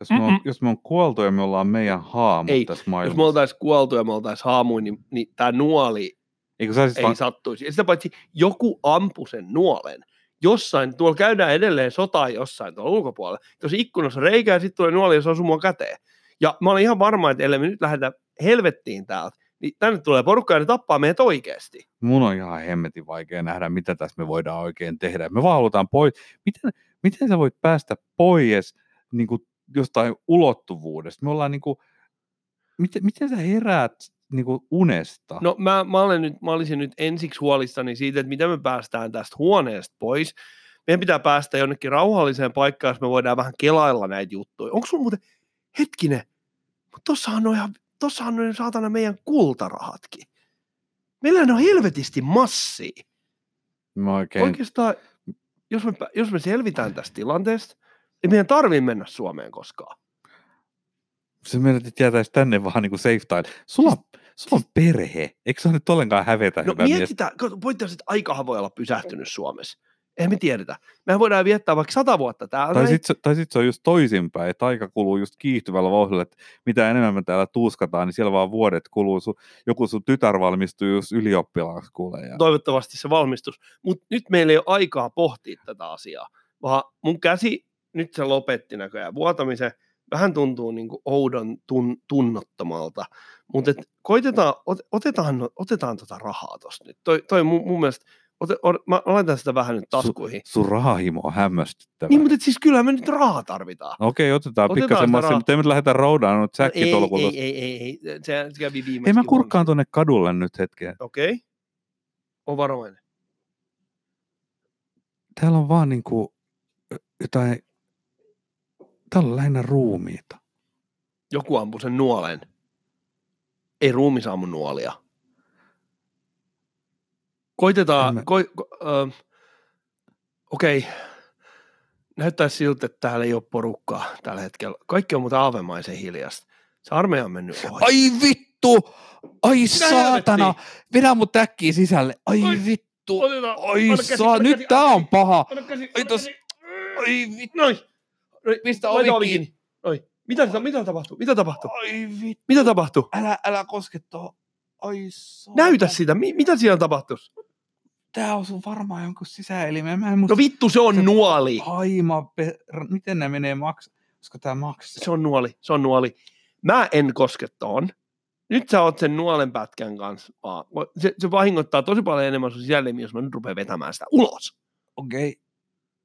Jos me, on, Mm-mm. jos me on kuoltu ja me ollaan meidän haamut Ei, tässä Jos maailmassa. me oltaisiin kuoltu ja me oltaisiin haamuin, niin, niin tämä nuoli Eikö sä siis ei vaan, sattuisi. Ja sitä paitsi joku ampui sen nuolen. Jossain, tuolla käydään edelleen sotaa jossain tuolla ulkopuolella. Jos ikkunassa on reikä ja sitten tulee nuoli ja se osuu mua käteen. Ja mä olen ihan varma, että ellei me nyt lähdetä helvettiin täältä, niin tänne tulee porukka ja ne tappaa meidät oikeasti. mun on ihan hemmetin vaikea nähdä, mitä tässä me voidaan oikein tehdä. Me vaan halutaan pois. Miten, miten sä voit päästä pois niin kuin jostain ulottuvuudesta? Me ollaan niin kuin, miten, miten sä heräät niin kuin unesta? No mä, mä, olen nyt, mä olisin nyt ensiksi huolissani siitä, että miten me päästään tästä huoneesta pois. Meidän pitää päästä jonnekin rauhalliseen paikkaan, jos me voidaan vähän kelailla näitä juttuja. Onko sulla muuten, hetkinen, mutta tossahan on ihan, tossahan on saatana meidän kultarahatkin. Meillähän on helvetisti massia. Mä oikein, Oikeastaan, jos me, jos me selvitään tästä tilanteesta, ei meidän tarvii mennä Suomeen koskaan. se meidät jätäisi tänne vaan niin kuin safe time. Sulla, on- sulla on perhe. Eikö se ole nyt ollenkaan hävetä, No mietitään, pointti on, se, että aikahan voi olla pysähtynyt Suomessa. Eihän me tiedetä. Mehän voidaan viettää vaikka sata vuotta täällä. Tai sitten tai sit se on just toisinpäin, että aika kuluu just kiihtyvällä vauhdilla, että mitä enemmän me täällä tuuskataan, niin siellä vaan vuodet kuluu. Su, joku sun tytär valmistuu just ylioppilaaksi kuulee. Ja... toivottavasti se valmistus. Mutta nyt meillä ei ole aikaa pohtia tätä asiaa, vaan mun käsi, nyt se lopetti näköjään vuotamisen, vähän tuntuu niin kuin oudon tun, tunnottomalta, mutta koitetaan, ot, otetaan, no- otetaan tota rahaa tosta nyt. Toi, toi mun, mun mielestä, ote, or, mä laitan sitä vähän nyt taskuihin. Sun rahahimo on hämmästyttävä. niin, mutta et siis kyllä me nyt rahaa tarvitaan. Okei, otetaan, Otetaan pikkasen massia, mutta ei me nyt lähdetä roudaan No ei, säkkitolkulla. ei, ei, ei, ei, se, se kävi viimeksi. Ei mä kurkkaan tuonne kadulle nyt hetken. Okei, okay. on varovainen. Täällä on vaan niinku jotain, täällä on lähinnä ruumiita. Joku ampui sen nuolen. Ei ruumis ammu nuolia. Koitetaan, mä- ko, ko, ö, okei, näyttää siltä, että täällä ei ole porukkaa tällä hetkellä. Kaikki on muuten aavemaisen hiljasta. Se armeija on mennyt ohi. Ai vittu! Ai Mitä saatana! helvettiä? Vedä mut äkkiä sisälle. Ai Ai, vittu! Otetaan, Ai saa, nyt tää on paha. Ai tos-. Ai vittu! Noin. Pistä ovi kiinni. kiinni. Noin. Mitä, mitä, mitä tapahtuu? Mitä tapahtuu? Ai vittu! Mitä tapahtuu? Älä, älä koske tuohon. Ai saatana. Näytä sitä. Mi- mitä siellä tapahtuu? Tää on sun varmaan jonkun sisäelimen. Mä en muista. No vittu, se on Se- nuoli. Aima, per... miten ne menee maksaa? Koska tää maksaa. Se on nuoli, se on nuoli. Mä en koske tohon. Nyt sä oot sen nuolen pätkän kanssa vaan. Se, se vahingoittaa tosi paljon enemmän sun sisällimiä, jos mä nyt rupean vetämään sitä ulos. Okei. Okay.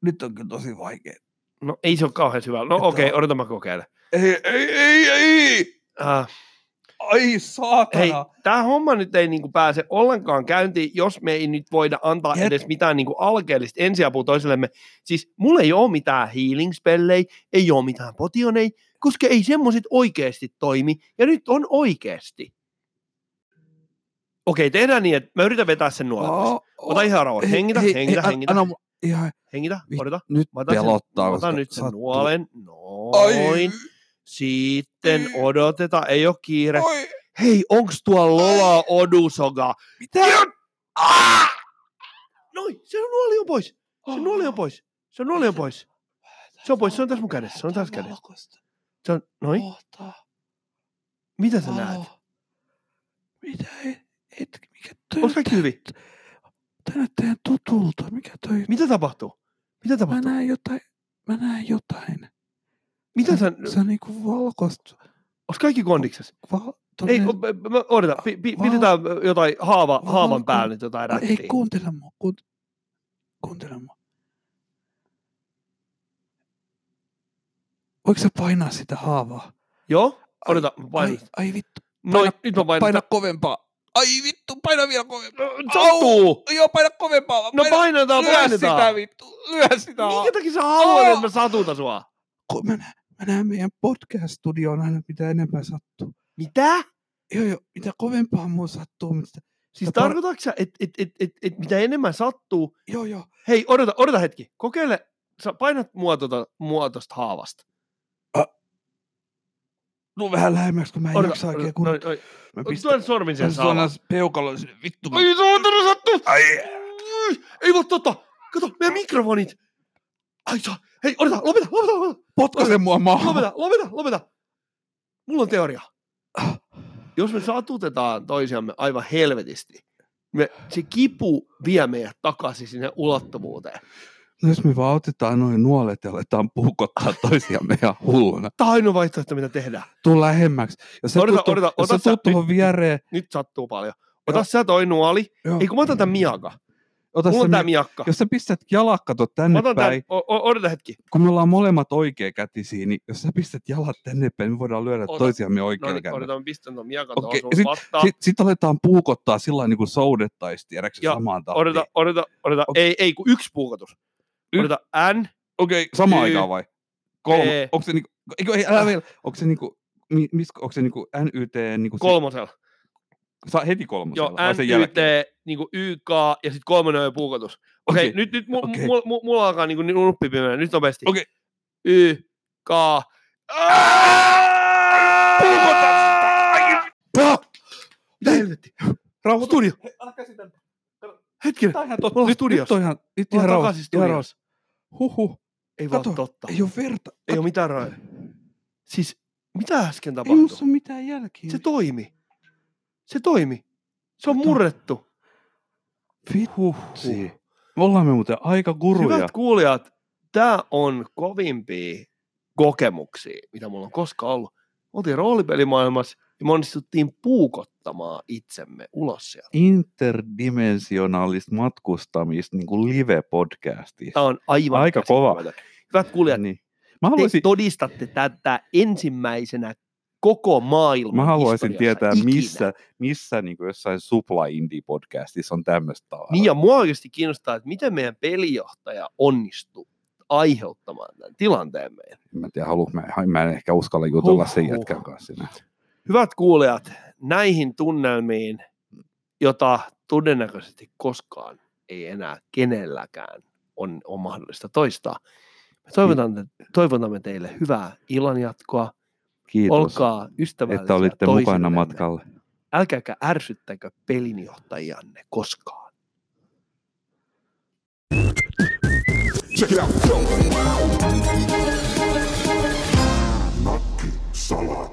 Nyt on kyllä tosi vaikea. No ei se ole kauhean hyvä. No Että- okei, okay, odotan mä kokeilen. Ei, ei, ei, ei! Äh, Ai saatana! hei, tämä homma nyt ei niinku pääse ollenkaan käyntiin, jos me ei nyt voida antaa Jep. edes mitään niinku alkeellista ensiapua toisillemme. Siis mulla ei ole mitään healing ei ole mitään potionei, koska ei semmoiset oikeasti toimi, ja nyt on oikeasti. Okei, tehdään niin, että mä yritän vetää sen nuolen. pois. Ota ihan rauhassa. Hengitä, Hei, hengitä, hei, hengitä. Anna, ihan, Hengitä, odota. nyt Mä otan sen- pelottaa, mä koska otan nyt sen sattuu. nuolen. Ai, Noin. Sitten Ai. odotetaan, ei ole kiire. Oi, Hei, onks tuolla Lola Odusoga? mitä? Ah! Noin, se nuoli on pois. Se nuoli on pois. Se nuoli on pois. Se on pois, se on tässä mun kädessä, se on tässä kädessä. Se on, noin. Mitä sä näet? Mitä et, mikä toi Onks kaikki hyvin? Tää näyttää tutulta. Mikä toi? Mitä tapahtuu? Mitä Mä tapahtuu? näen jotain. Mä näen jotain. Mitä sä, Se on niinku valkoista. onks kaikki kondiksessa? Val, Ei, mä- odota, pi, pi, Val- pidetään jotain haava, Valko- haavan päällä nyt jotain No ei rättiä. kuuntele mua, kuunt, kuuntele mua. Voiko sä painaa sitä haavaa? Joo, odota, mä ai, painan. ai vittu, Noin, nyt mä painan. paina kovempaa. Ai vittu, paina vielä kovempaa. No, Sattuu! Joo, paina kovempaa. No painetaan, lyö sitä painetaan. vittu, lyö sitä. Minkä takia sä haluat, Aa! että mä satutan sua? Kun mä, näen, mä näen meidän podcast-studioon aina, mitä enemmän sattuu. Mitä? Joo, joo, mitä kovempaa mun sattuu. Mitä, Siis Sitä par- tarkoitatko sä, että et, et, et, et, mitä enemmän sattuu? joo, joo. Hei, odota, odota hetki. Kokeile, sä painat mua tota, muotosta haavasta. Tuu vähän lähemmäksi, kun mä en jaksa oikein kun... noin, noin. Mä Tuon sormin sen haavaan. peukaloon sinne, vittu. Ai saatana sattuu! Ai. Ei voi totta! Kato, meidän mikrofonit! Ai saa! Hei, odota, lopeta, lopeta, lopeta! Potkaise mua maahan. Lopeta, lopeta, lopeta! Mulla on teoria. Jos me satutetaan toisiamme aivan helvetisti, me, se kipu vie meidät takaisin sinne ulottuvuuteen. No jos me vaan otetaan noin nuolet ja aletaan puukottaa toisiamme ihan hulluna. Tämä on ainoa vaihtoehto, mitä tehdään. Tuu lähemmäksi. Jos sä Odota, tuut, odota, jos ota sä tuut tuohon viereen, Nyt sattuu paljon. Ota Joo. sä toi nuoli. joo, Ei kun mä otan tämän miaka. ota Mulla on tää mi- miakka. jos sä pistät jalat kato tänne otan päin, o- o- odota hetki. kun me ollaan molemmat oikeakätisiä, niin jos sä pistät jalat tänne päin, me voidaan lyödä Ota. toisiamme No oikealla niin, odota, mä pistän ton miakan Okei, tuohon sun sit-. Sitten sit aletaan puukottaa sillä lailla niin kuin soudettaisiin, tiedätkö samaan tahtiin. Odota, odota, odota. Okei. Ei, ei, kun yksi puukotus. Y- Odota, N, Okei, samaan Y- aikaan vai? Kolme. E- Onko se niinku, eikö, ei, älä vielä. Onko se niinku, mi, mis, onko se niinku NYT niinku, kolmosella. Si, sa, heti kolmosella Joo, N, Y, T, niinku YK ja sitten kolmonen on jo puukotus. Okei, Okei, okay, nyt, nyt mu, okei. mu, mu, mulla alkaa niinku nuppi pimeä. Nyt nopeasti. Okei. Y, K. Mitä helvetti? Rauhoitu. Studio. Älä käsitä. Hetkinen. Tää on ihan totta. Nyt, nyt on ihan, nyt ihan takaisin Ihan rauhassa. Huhhuh. Ei Kato, olla totta. Ei ole verta. Ei ole mitään rajoja. Siis, mitä äsken Ei tapahtui? musta ole mitään jälkiä. Se toimi. Se toimi. Se on Kato. murrettu. Vitsi. Me ollaan me muuten aika guruja. Hyvät kuulijat, tämä on kovimpia kokemuksia, mitä mulla on koskaan ollut. Me oltiin roolipelimaailmassa ja me onnistuttiin puukottamaan itsemme ulos sieltä. interdimensionaalista matkustamista niin kuin live-podcastista. Tämä on aivan Aika kova. Hyvät kuulijat, Niin. Mä te haluaisin, todistatte tätä ensimmäisenä koko maailman mä haluaisin tietää, ikinä. missä, missä niin kuin jossain Supla Indie-podcastissa on tämmöistä tavaraa. Niin ja mua oikeasti kiinnostaa, että miten meidän pelijohtaja onnistui aiheuttamaan tämän tilanteen meille. Mä en tiedä, haluanko mä, mä en ehkä uskalla jutella sen Huhhuh. jätkän kanssa enää. Hyvät kuulijat, näihin tunnelmiin, jota todennäköisesti koskaan ei enää kenelläkään on, on mahdollista toistaa. Me toivotamme, toivotamme teille hyvää illanjatkoa. Kiitos, Olkaa ystävällisiä että olitte mukana toisillenne. matkalla. Älkääkä ärsyttäkö pelinjohtajianne koskaan. Check it out. Salai.